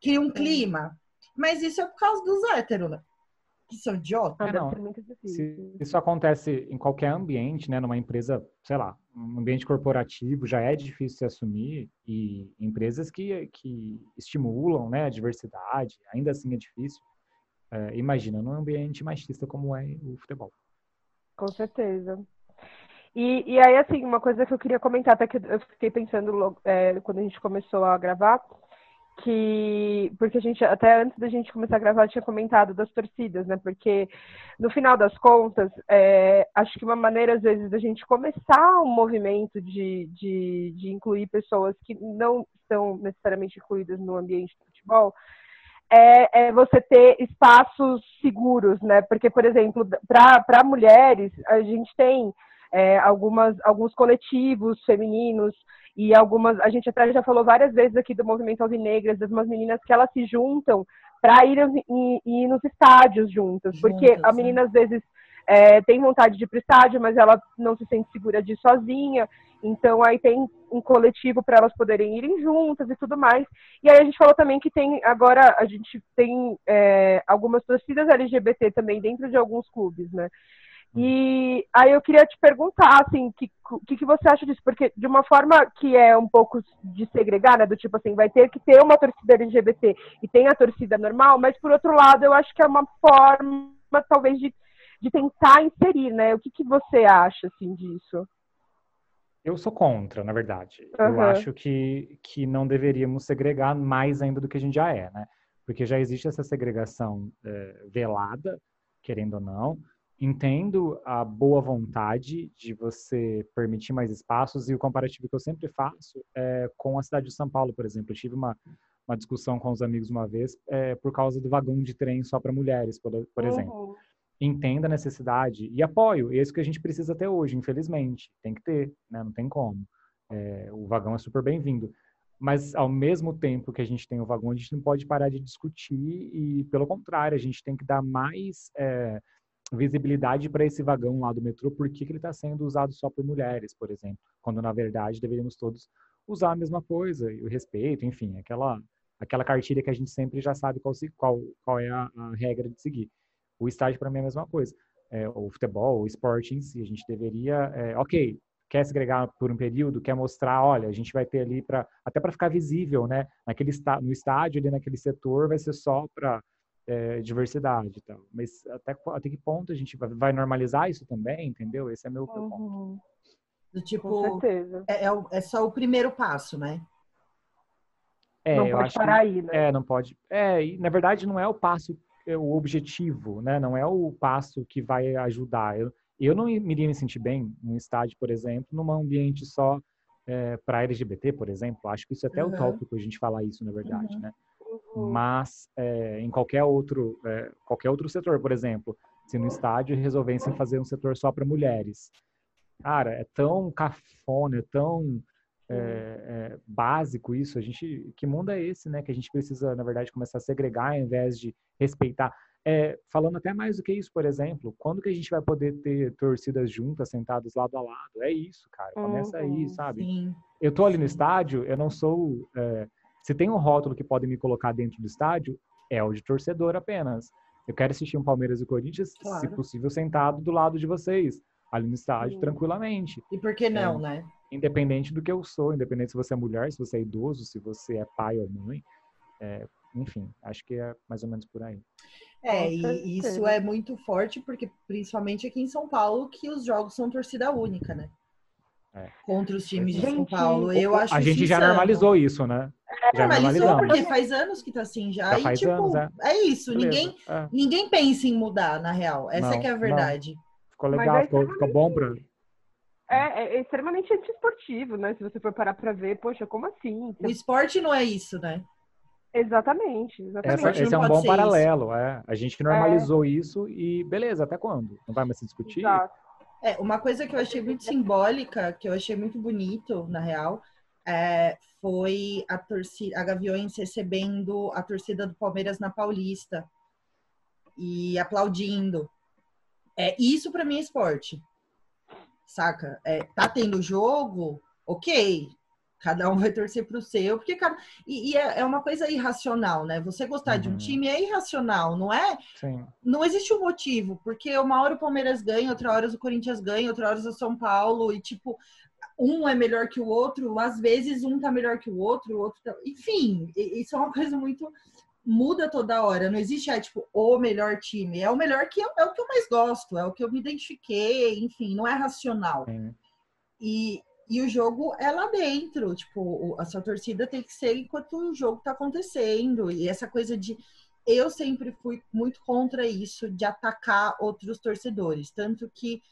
Cria um clima. Mas isso é por causa dos héteros, né? Que são idiotas. É, não. Se isso acontece em qualquer ambiente, né, numa empresa, sei lá, um ambiente corporativo, já é difícil se assumir e empresas que, que estimulam, né, a diversidade, ainda assim é difícil. É, imagina num ambiente machista como é o futebol. Com certeza. E, e aí, assim, uma coisa que eu queria comentar, até que eu fiquei pensando é, quando a gente começou a gravar, que porque a gente até antes da gente começar a gravar tinha comentado das torcidas, né? Porque no final das contas, é, acho que uma maneira às vezes da gente começar um movimento de, de, de incluir pessoas que não estão necessariamente incluídas no ambiente do futebol é, é, você ter espaços seguros, né? Porque, por exemplo, para mulheres, a gente tem é, algumas, alguns coletivos femininos e algumas, a gente até já falou várias vezes aqui do movimento Alvinegras, das umas meninas que elas se juntam para ir, ir, ir, nos estádios juntas, porque juntas, a menina às vezes é, tem vontade de ir para o estádio, mas ela não se sente segura de ir sozinha, então aí tem um coletivo para elas poderem irem juntas e tudo mais. E aí a gente falou também que tem agora a gente tem é, algumas torcidas LGBT também dentro de alguns clubes, né? E aí eu queria te perguntar, assim, o que, que, que, você acha disso? Porque de uma forma que é um pouco de segregar, né? Do tipo assim, vai ter que ter uma torcida LGBT e tem a torcida normal, mas por outro lado eu acho que é uma forma, talvez, de, de tentar inserir, né? O que, que você acha, assim, disso? Eu sou contra, na verdade. Uhum. Eu acho que, que não deveríamos segregar mais ainda do que a gente já é, né? Porque já existe essa segregação é, velada, querendo ou não, entendo a boa vontade de você permitir mais espaços e o comparativo que eu sempre faço é com a cidade de São Paulo, por exemplo. Eu tive uma, uma discussão com os amigos uma vez é, por causa do vagão de trem só para mulheres, por, por exemplo. Uhum. Entenda a necessidade e apoio. E é isso que a gente precisa até hoje, infelizmente. Tem que ter, né? Não tem como. É, o vagão é super bem-vindo. Mas, ao mesmo tempo que a gente tem o vagão, a gente não pode parar de discutir e, pelo contrário, a gente tem que dar mais é, visibilidade para esse vagão lá do metrô, por que ele está sendo usado só por mulheres, por exemplo, quando, na verdade, deveríamos todos usar a mesma coisa, o respeito, enfim, aquela aquela cartilha que a gente sempre já sabe qual, qual, qual é a, a regra de seguir. O estágio, para mim, é a mesma coisa. É, o futebol, o esporte em si, a gente deveria, é, ok, quer segregar por um período, quer mostrar, olha, a gente vai ter ali para até para ficar visível, né? Naquele no estádio ali naquele setor vai ser só para é, diversidade e tal. Mas até, até que ponto a gente vai, vai normalizar isso também, entendeu? Esse é meu, meu ponto. Uhum. Do tipo, é, é, é, só o primeiro passo, né? É, não pode parar que, aí, né? É, não pode. É, e, na verdade não é o passo, é o objetivo, né? Não é o passo que vai ajudar. Eu, eu não iria me sentir bem num estádio, por exemplo, num ambiente só é, para LGBT, por exemplo. Acho que isso é até uhum. utópico a gente falar isso, na verdade, uhum. né? Uhum. Mas é, em qualquer outro, é, qualquer outro setor, por exemplo, se no estádio resolvessem fazer um setor só para mulheres, cara, é tão cafona, é tão é, é, básico isso. A gente, que mundo é esse, né? Que a gente precisa, na verdade, começar a segregar ao invés de respeitar. É, falando até mais do que isso, por exemplo, quando que a gente vai poder ter torcidas juntas, sentadas lado a lado? É isso, cara. Começa uhum, aí, sabe? Sim. Eu tô ali no estádio, eu não sou. É, se tem um rótulo que pode me colocar dentro do estádio, é o de torcedor apenas. Eu quero assistir um Palmeiras e Corinthians, claro. se possível, sentado do lado de vocês, ali no estádio, tranquilamente. E por que não, é, né? Independente do que eu sou, independente se você é mulher, se você é idoso, se você é pai ou mãe. É, enfim, acho que é mais ou menos por aí. É, e isso é muito forte, porque principalmente aqui em São Paulo, que os jogos são torcida única, né? É. Contra os times de São Paulo. Eu acho A gente já normalizou isso, né? É, já normalizou, porque faz anos que tá assim já. já e, faz tipo, anos, é. é isso, ninguém, é. ninguém pensa em mudar, na real. Essa não, é a verdade. Não. Ficou legal, ficou, ficou bom pra. É, é, extremamente antiesportivo, né? Se você for parar pra ver, poxa, como assim? O esporte não é isso, né? Exatamente, exatamente. Essa, esse é um bom paralelo, é. A gente normalizou é. isso e beleza, até quando? Não vai mais se discutir? Exato. É, uma coisa que eu achei muito simbólica, que eu achei muito bonito, na real, é, foi a torcida, a Gaviões recebendo a torcida do Palmeiras na Paulista e aplaudindo. É, isso para mim é esporte. Saca? É, tá tendo jogo, ok, Cada um vai torcer para o seu, porque cada... e, e é, é, uma coisa irracional, né? Você gostar uhum. de um uhum. time é irracional, não é? Sim. Não existe um motivo, porque uma hora o Palmeiras ganha, outra hora o Corinthians ganha, outra hora o São Paulo, e tipo, um é melhor que o outro, às vezes um tá melhor que o outro, o outro tá... Enfim, isso é uma coisa muito muda toda hora. Não existe, é, tipo, o melhor time. É o melhor que eu, é o que eu mais gosto, é o que eu me identifiquei, enfim, não é racional. E, e o jogo é lá dentro, tipo, a sua torcida tem que ser enquanto o jogo tá acontecendo. E essa coisa de. Eu sempre fui muito contra isso, de atacar outros torcedores. Tanto que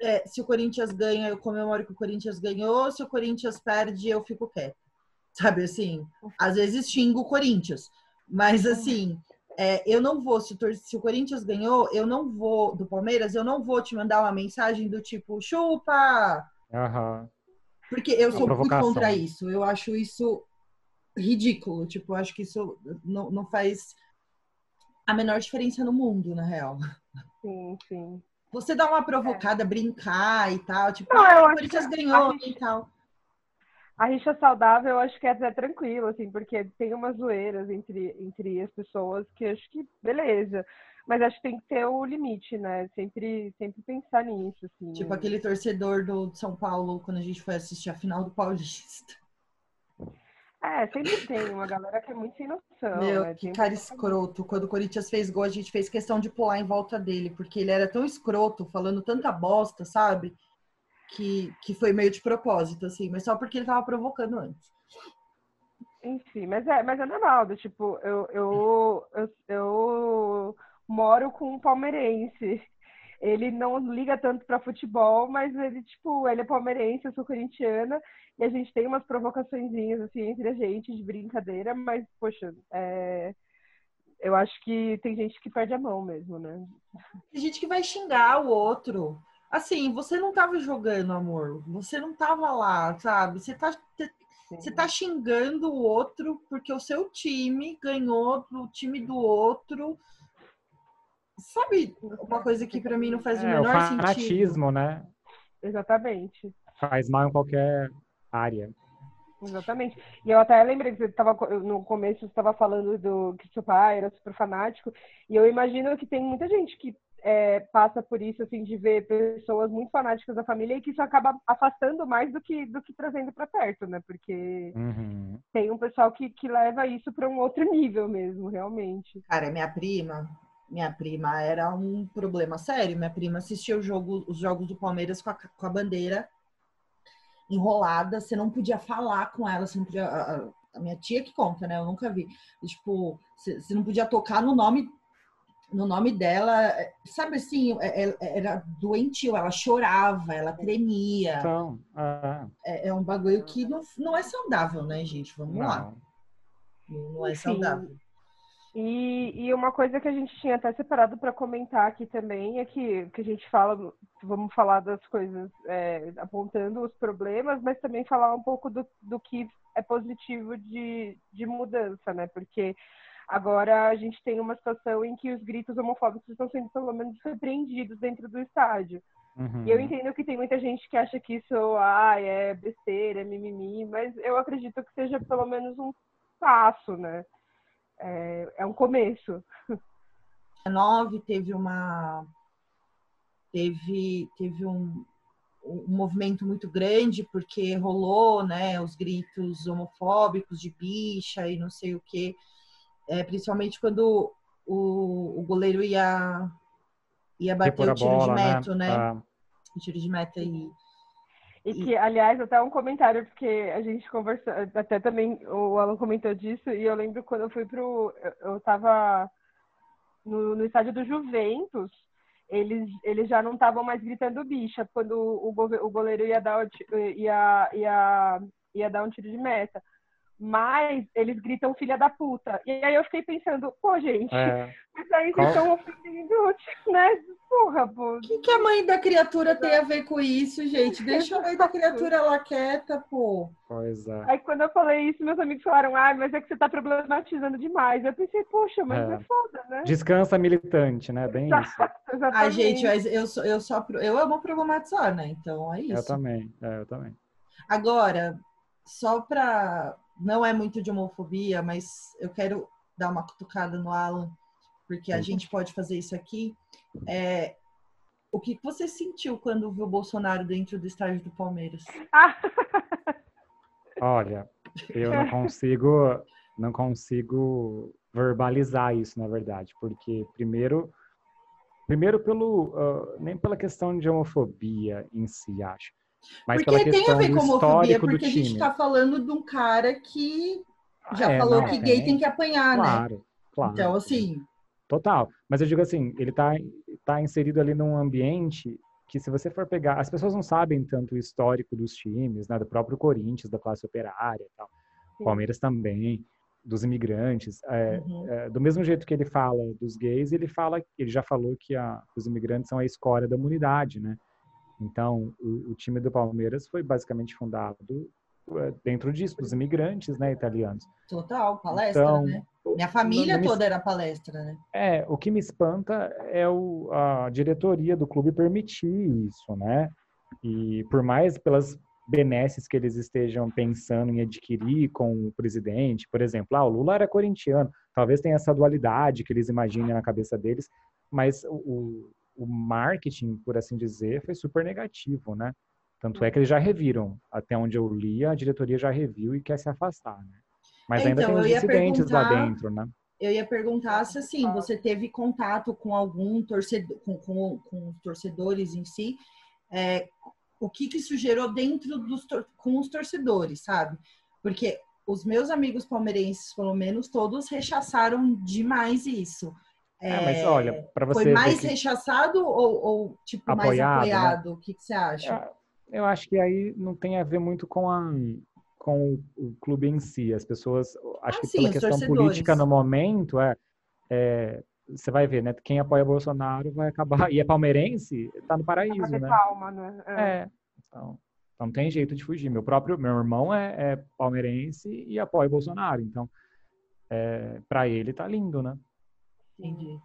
é, se o Corinthians ganha, eu comemoro que o Corinthians ganhou, se o Corinthians perde, eu fico quieto. Sabe assim? Às vezes xingo o Corinthians. Mas assim, é, eu não vou, se o, se o, Corinthians ganhou, eu não vou, do Palmeiras, eu não vou te mandar uma mensagem do tipo, chupa! Uhum. Porque eu sou muito contra isso. Eu acho isso ridículo. Tipo, eu acho que isso não, não faz a menor diferença no mundo, na real. Sim, sim. Você dá uma provocada, é. brincar e tal, tipo, não, ah, o Corinthians ganhou gente, e tal. A rixa saudável, eu acho que é até tranquilo, assim, porque tem umas zoeiras entre, entre as pessoas que acho que beleza. Mas acho que tem que ter o limite, né? Sempre, sempre pensar nisso, assim. Tipo aquele torcedor do São Paulo quando a gente foi assistir a final do Paulista. É, sempre tem uma galera que é muito sem noção. Meu, né? que cara escroto. Quando o Corinthians fez gol, a gente fez questão de pular em volta dele, porque ele era tão escroto, falando tanta bosta, sabe? Que, que foi meio de propósito, assim, mas só porque ele tava provocando antes. Enfim, mas é, mas é normal, do, tipo, eu, eu, eu, eu moro com um palmeirense. ele não liga tanto para futebol, mas ele, tipo, ele é palmeirense, eu sou corintiana, e a gente tem umas provocaçõezinhas, assim, entre a gente, de brincadeira, mas, poxa, é... eu acho que tem gente que perde a mão mesmo, né? Tem gente que vai xingar o outro. Assim, você não tava jogando, amor. Você não tava lá, sabe? Você tá, você tá xingando o outro porque o seu time ganhou do time do outro Sabe uma coisa que para mim não faz o é, menor o fanatismo, sentido? né? Exatamente. Faz mal em qualquer área. Exatamente. E eu até lembrei que você tava, no começo você estava falando do que seu pai era super fanático. E eu imagino que tem muita gente que é, passa por isso, assim, de ver pessoas muito fanáticas da família e que isso acaba afastando mais do que, do que trazendo para perto, né? Porque uhum. tem um pessoal que, que leva isso para um outro nível mesmo, realmente. Cara, minha prima, minha prima era um problema sério. Minha prima assistia o jogo, os jogos do Palmeiras com a, com a bandeira enrolada. Você não podia falar com ela, você não podia. A, a minha tia que conta, né? Eu nunca vi. Tipo, você, você não podia tocar no nome no nome dela, sabe assim, é, é, era doentio, ela chorava, ela tremia. Então, é, é, um bagulho que não, não é saudável, né, gente? Vamos não. lá. Não é saudável. E, e, uma coisa que a gente tinha até separado para comentar aqui também é que, que a gente fala, vamos falar das coisas é, apontando os problemas, mas também falar um pouco do, do que é positivo de, de mudança, né? Porque agora a gente tem uma situação em que os gritos homofóbicos estão sendo pelo menos repreendidos dentro do estádio. Uhum. E eu entendo que tem muita gente que acha que isso ah, é besteira, é mimimi, mas eu acredito que seja pelo menos um passo, né? É, é um começo. 9 teve uma teve teve um, um movimento muito grande porque rolou né os gritos homofóbicos de bicha e não sei o que é, principalmente quando o, o goleiro ia ia bater o tiro bola, de meta né, né? Ah. o tiro de meta e e que, aliás, até um comentário, porque a gente conversou, até também o Alan comentou disso, e eu lembro quando eu fui pro. Eu, eu tava no, no estádio do Juventus, eles, eles já não estavam mais gritando bicha quando o, o goleiro ia dar, ia, ia, ia dar um tiro de meta mas eles gritam filha da puta. E aí eu fiquei pensando, pô, gente, é. mas aí vocês estão ofendendo, né? Porra, pô. O que, que a mãe da criatura tem a ver com isso, gente? Deixa a mãe da criatura lá quieta, pô. Pois é. Aí quando eu falei isso, meus amigos falaram, ah, mas é que você tá problematizando demais. Eu pensei, poxa, mas é, é foda, né? Descansa militante, né? Bem isso. Ah, gente, mas eu, sou, eu só eu amo problematizar, né? Então é isso. Eu também, é, eu também. Agora, só pra não é muito de homofobia, mas eu quero dar uma cutucada no Alan, porque a gente pode fazer isso aqui. É, o que você sentiu quando viu o Bolsonaro dentro do estádio do Palmeiras? Olha, eu não consigo, não consigo verbalizar isso, na verdade, porque primeiro, primeiro pelo uh, nem pela questão de homofobia em si, acho, mas porque tem a ver com homofobia, porque a gente está falando de um cara que já é, falou não, que gay tem que apanhar, né? claro, né? Claro. Então, assim. Total. Mas eu digo assim, ele está tá inserido ali num ambiente que se você for pegar, as pessoas não sabem tanto o histórico dos times, né, do próprio Corinthians, da classe operária, e tal. Palmeiras também, dos imigrantes, é, uhum. é, do mesmo jeito que ele fala dos gays, ele fala, ele já falou que a, os imigrantes são a escória da humanidade, né? Então, o, o time do Palmeiras foi basicamente fundado é, dentro disso, dos imigrantes, né, italianos. Total, palestra, então, né? Minha família toda era palestra, né? É, o que me espanta é o, a diretoria do clube permitir isso, né? E por mais pelas benesses que eles estejam pensando em adquirir com o presidente, por exemplo, ah, o Lula era corintiano, talvez tenha essa dualidade que eles imaginem na cabeça deles, mas o, o marketing, por assim dizer, foi super negativo, né? Tanto é que eles já reviram. Até onde eu li, a diretoria já reviu e quer se afastar, né? Mas ainda então, tem os incidentes lá dentro, né? Eu ia perguntar se, assim, você teve contato com algum torcedor, com, com, com os torcedores em si, é, o que que isso gerou dentro dos, com os torcedores, sabe? Porque os meus amigos palmeirenses, pelo menos, todos rechaçaram demais isso. É, mas olha, para você. Foi mais que... rechaçado ou, ou tipo, apoiado, mais apoiado? Né? O que, que, você acha? É, eu acho que aí não tem a ver muito com a com o, clube em si. As pessoas, acho ah, que sim, pela questão torcedores. política no momento, é, é, você vai ver, né? Quem apoia Bolsonaro vai acabar. E é palmeirense, tá no paraíso, né? Palma, né? É. é. Então, então não tem jeito de fugir. Meu próprio, meu irmão é, é palmeirense e apoia Bolsonaro. Então, é, para ele tá lindo, né? Entendi.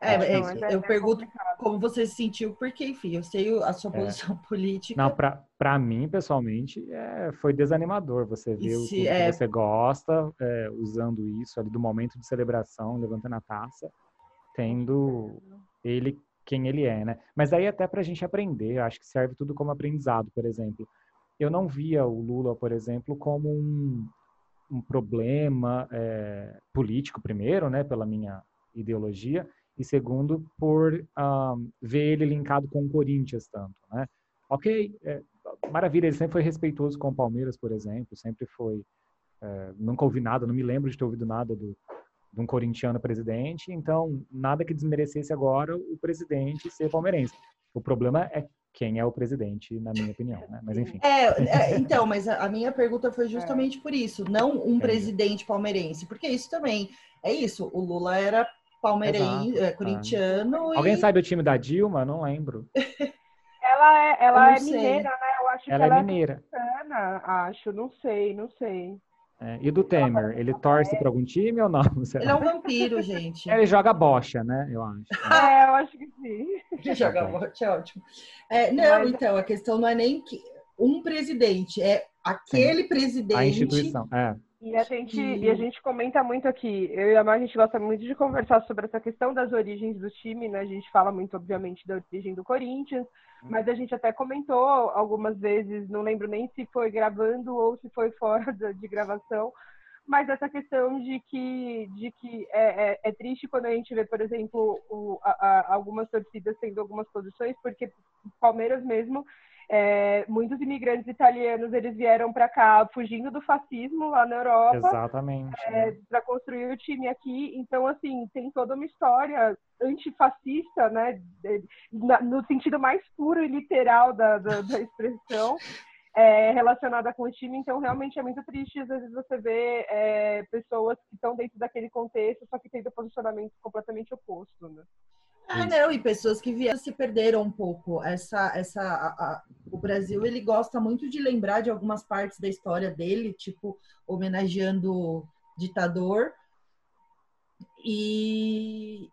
É, é, é eu pergunto como você se sentiu, porque, enfim, eu sei a sua é. posição política. Não, para mim, pessoalmente, é, foi desanimador você ver o que é você gosta é, usando isso ali do momento de celebração, levantando a taça, tendo ele quem ele é, né? Mas aí até para a gente aprender, acho que serve tudo como aprendizado, por exemplo. Eu não via o Lula, por exemplo, como um, um problema é, político, primeiro, né, pela minha ideologia, e segundo, por um, ver ele linkado com o Corinthians tanto, né? Ok, é, maravilha, ele sempre foi respeitoso com o Palmeiras, por exemplo, sempre foi, é, nunca ouvi nada, não me lembro de ter ouvido nada do, de um corintiano presidente, então nada que desmerecesse agora o presidente ser palmeirense. O problema é quem é o presidente, na minha opinião, né? Mas enfim. É, é então, mas a, minha pergunta foi justamente por isso, não um Entendi. presidente palmeirense, porque isso também é isso. O Lula era palmeirense, é, corintiano. Ah. E... Alguém sabe o time da Dilma? Não lembro. ela é, ela é mineira, né? Eu acho ela que ela é mineira. É acho, não sei, não sei. É, e do Temer, ele torce para algum time ou não? Ele é um vampiro, gente. Ele joga bocha, né? Eu acho. É, eu acho que sim. Ele joga bocha, é ótimo. É, não, Mas... então, a questão não é nem que um presidente, é aquele sim. presidente. A instituição, é. E a, gente, e a gente comenta muito aqui, eu e a Mar, a gente gosta muito de conversar sobre essa questão das origens do time, né? A gente fala muito, obviamente, da origem do Corinthians, uhum. mas a gente até comentou algumas vezes, não lembro nem se foi gravando ou se foi fora de gravação, mas essa questão de que, de que é, é, é triste quando a gente vê, por exemplo, o, a, a, algumas torcidas tendo algumas posições, porque o Palmeiras mesmo é, muitos imigrantes italianos eles vieram para cá fugindo do fascismo lá na Europa. Exatamente. É, para construir o time aqui. Então, assim, tem toda uma história antifascista, né? No sentido mais puro e literal da, da, da expressão. É, relacionada com o time, então realmente é muito triste às vezes você vê é, pessoas que estão dentro daquele contexto, só que tendo posicionamento completamente oposto, né? Ah, não, e pessoas que vieram se perderam um pouco. Essa, essa, a, a, o Brasil ele gosta muito de lembrar de algumas partes da história dele, tipo homenageando o ditador, e,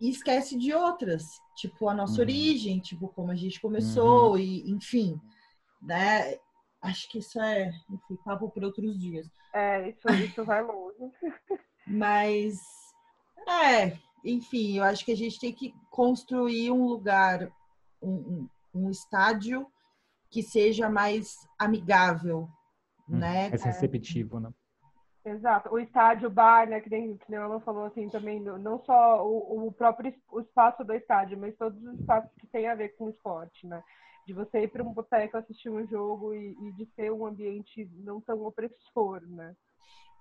e esquece de outras, tipo a nossa uhum. origem, tipo como a gente começou, uhum. e enfim, né? Acho que isso é, enfim, papo para outros dias. É, isso, isso vai longe. Mas é, enfim, eu acho que a gente tem que construir um lugar, um, um, estádio que seja mais amigável, hum, né? Mais receptivo, né? Exato. O estádio, o bar, né, que nem, que nem ela falou assim também, não só o, o próprio o espaço do estádio, mas todos os espaços que têm a ver com o esporte, né? De você ir para um boteco assistir um jogo e, e de ter um ambiente não tão opressor, né?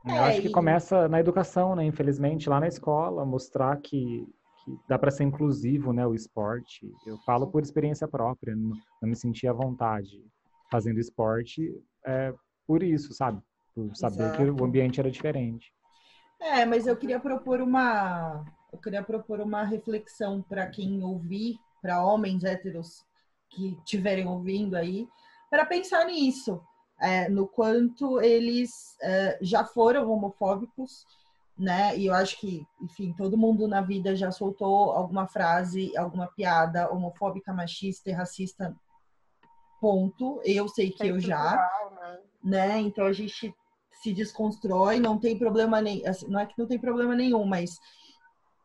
Eu é, acho que começa na educação, né? Infelizmente, lá na escola, mostrar que, que dá para ser inclusivo, né? O esporte. Eu falo por experiência própria, não, não me senti à vontade fazendo esporte é, por isso, sabe? Por saber Exato. que o ambiente era diferente. É, mas eu queria propor uma, eu queria propor uma reflexão para quem ouvir, para homens héteros que estiverem ouvindo aí, para pensar nisso é, no quanto eles é, já foram homofóbicos, né? E eu acho que, enfim, todo mundo na vida já soltou alguma frase, alguma piada homofóbica, machista e racista. Ponto. Eu sei que é eu já, né? né? Então a gente se desconstrói, não tem problema nem, assim, não é que não tem problema nenhum, mas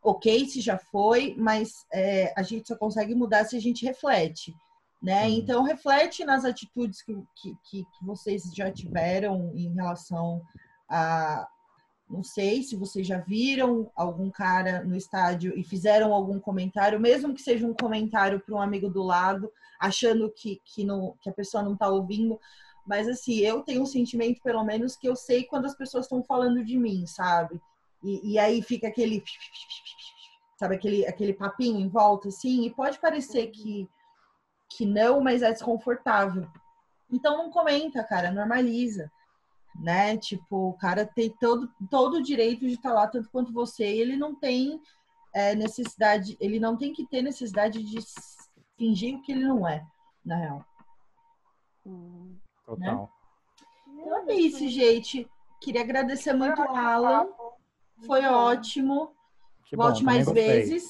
ok se já foi, mas é, a gente só consegue mudar se a gente reflete né? Uhum. Então reflete nas atitudes que, que, que, vocês já tiveram em relação a não sei se vocês já viram algum cara no estádio e fizeram algum comentário, mesmo que seja um comentário para um amigo do lado, achando que, que, não, que a pessoa não está ouvindo. Mas assim, eu tenho um sentimento, pelo menos, que eu sei quando as pessoas estão falando de mim, sabe? E, e aí fica aquele sabe, aquele, aquele papinho em volta, assim, e pode parecer que, que não, mas é desconfortável. Então não comenta, cara, normaliza. Né? Tipo, o cara tem todo, todo o direito de estar lá tanto quanto você, e ele não tem é, necessidade, ele não tem que ter necessidade de fingir o que ele não é, na real. Total. Né? Então é isso, gente. Queria agradecer muito ao Alan. Foi ótimo. Que Volte bom, mais vezes.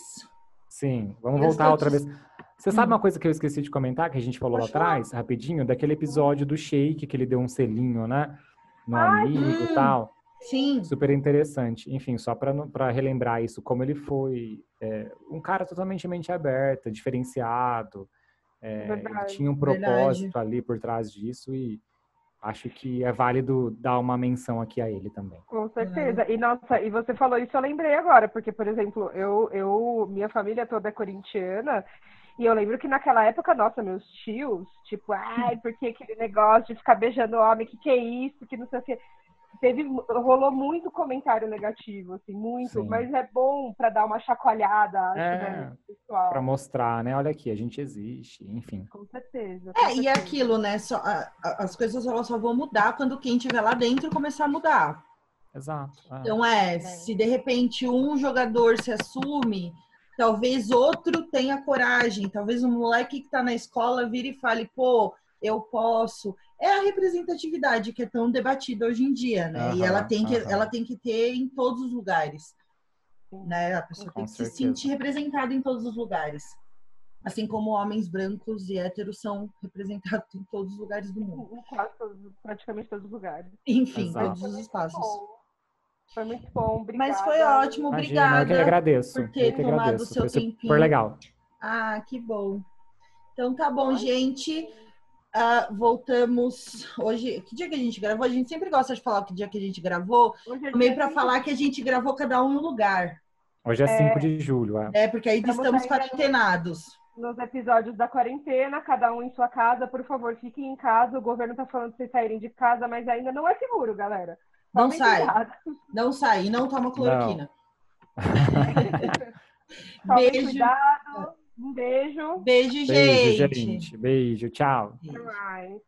Sim, vamos voltar outra vez. Você sabe hum. uma coisa que eu esqueci de comentar, que a gente falou lá atrás, rapidinho, daquele episódio do Shake, que ele deu um selinho, né? No Ai, amigo e hum. tal. Sim. Super interessante. Enfim, só para relembrar isso, como ele foi é, um cara totalmente mente aberta, diferenciado. É, tinha um propósito verdade. ali por trás disso e acho que é válido dar uma menção aqui a ele também. Com certeza. Uhum. E nossa, e você falou isso, eu lembrei agora, porque, por exemplo, eu, eu minha família toda é corintiana, e eu lembro que naquela época, nossa, meus tios, tipo, ai, porque aquele negócio de ficar beijando homem, que que é isso, que não sei o que teve rolou muito comentário negativo, assim, muito, Sim. mas é bom para dar uma chacoalhada, é, né, pessoal. Para mostrar, né? Olha aqui, a gente existe, enfim. Com certeza. Com é, certeza. e aquilo, né? Só, a, a, as coisas elas só vão mudar quando quem estiver lá dentro começar a mudar. Exato. É. Então é, é, se de repente um jogador se assume, talvez outro tenha coragem, talvez um moleque que tá na escola vire e fale, pô, eu posso. É a representatividade que é tão debatida hoje em dia, né? Uhum, e ela tem, que, uhum. ela tem que ter em todos os lugares. Né? A pessoa Com tem que certeza. se sentir representada em todos os lugares. Assim como homens brancos e héteros são representados em todos os lugares do mundo. Em quase praticamente todos os lugares. Enfim, Exato. todos os espaços. Foi muito bom, obrigada. Mas foi ótimo, obrigada. Imagina, eu que agradeço. Por ter tomado agradeço. o seu foi tempinho. Super legal. Ah, que bom. Então tá bom, gente. Uh, voltamos hoje. Que dia que a gente gravou? A gente sempre gosta de falar que dia que a gente gravou. É também para falar que a gente gravou cada um em um lugar. Hoje é 5 é... de julho, é. É, porque aí estamos, estamos quarentenados. Nos episódios da quarentena, cada um em sua casa, por favor, fiquem em casa. O governo está falando para vocês saírem de casa, mas ainda não é seguro, galera. Não sai. Não sai, não toma cloroquina. Não. Beijo. cuidado. Um beijo. Beijo, gente. Beijo, gente. Beijo, tchau. Beijo. Bye.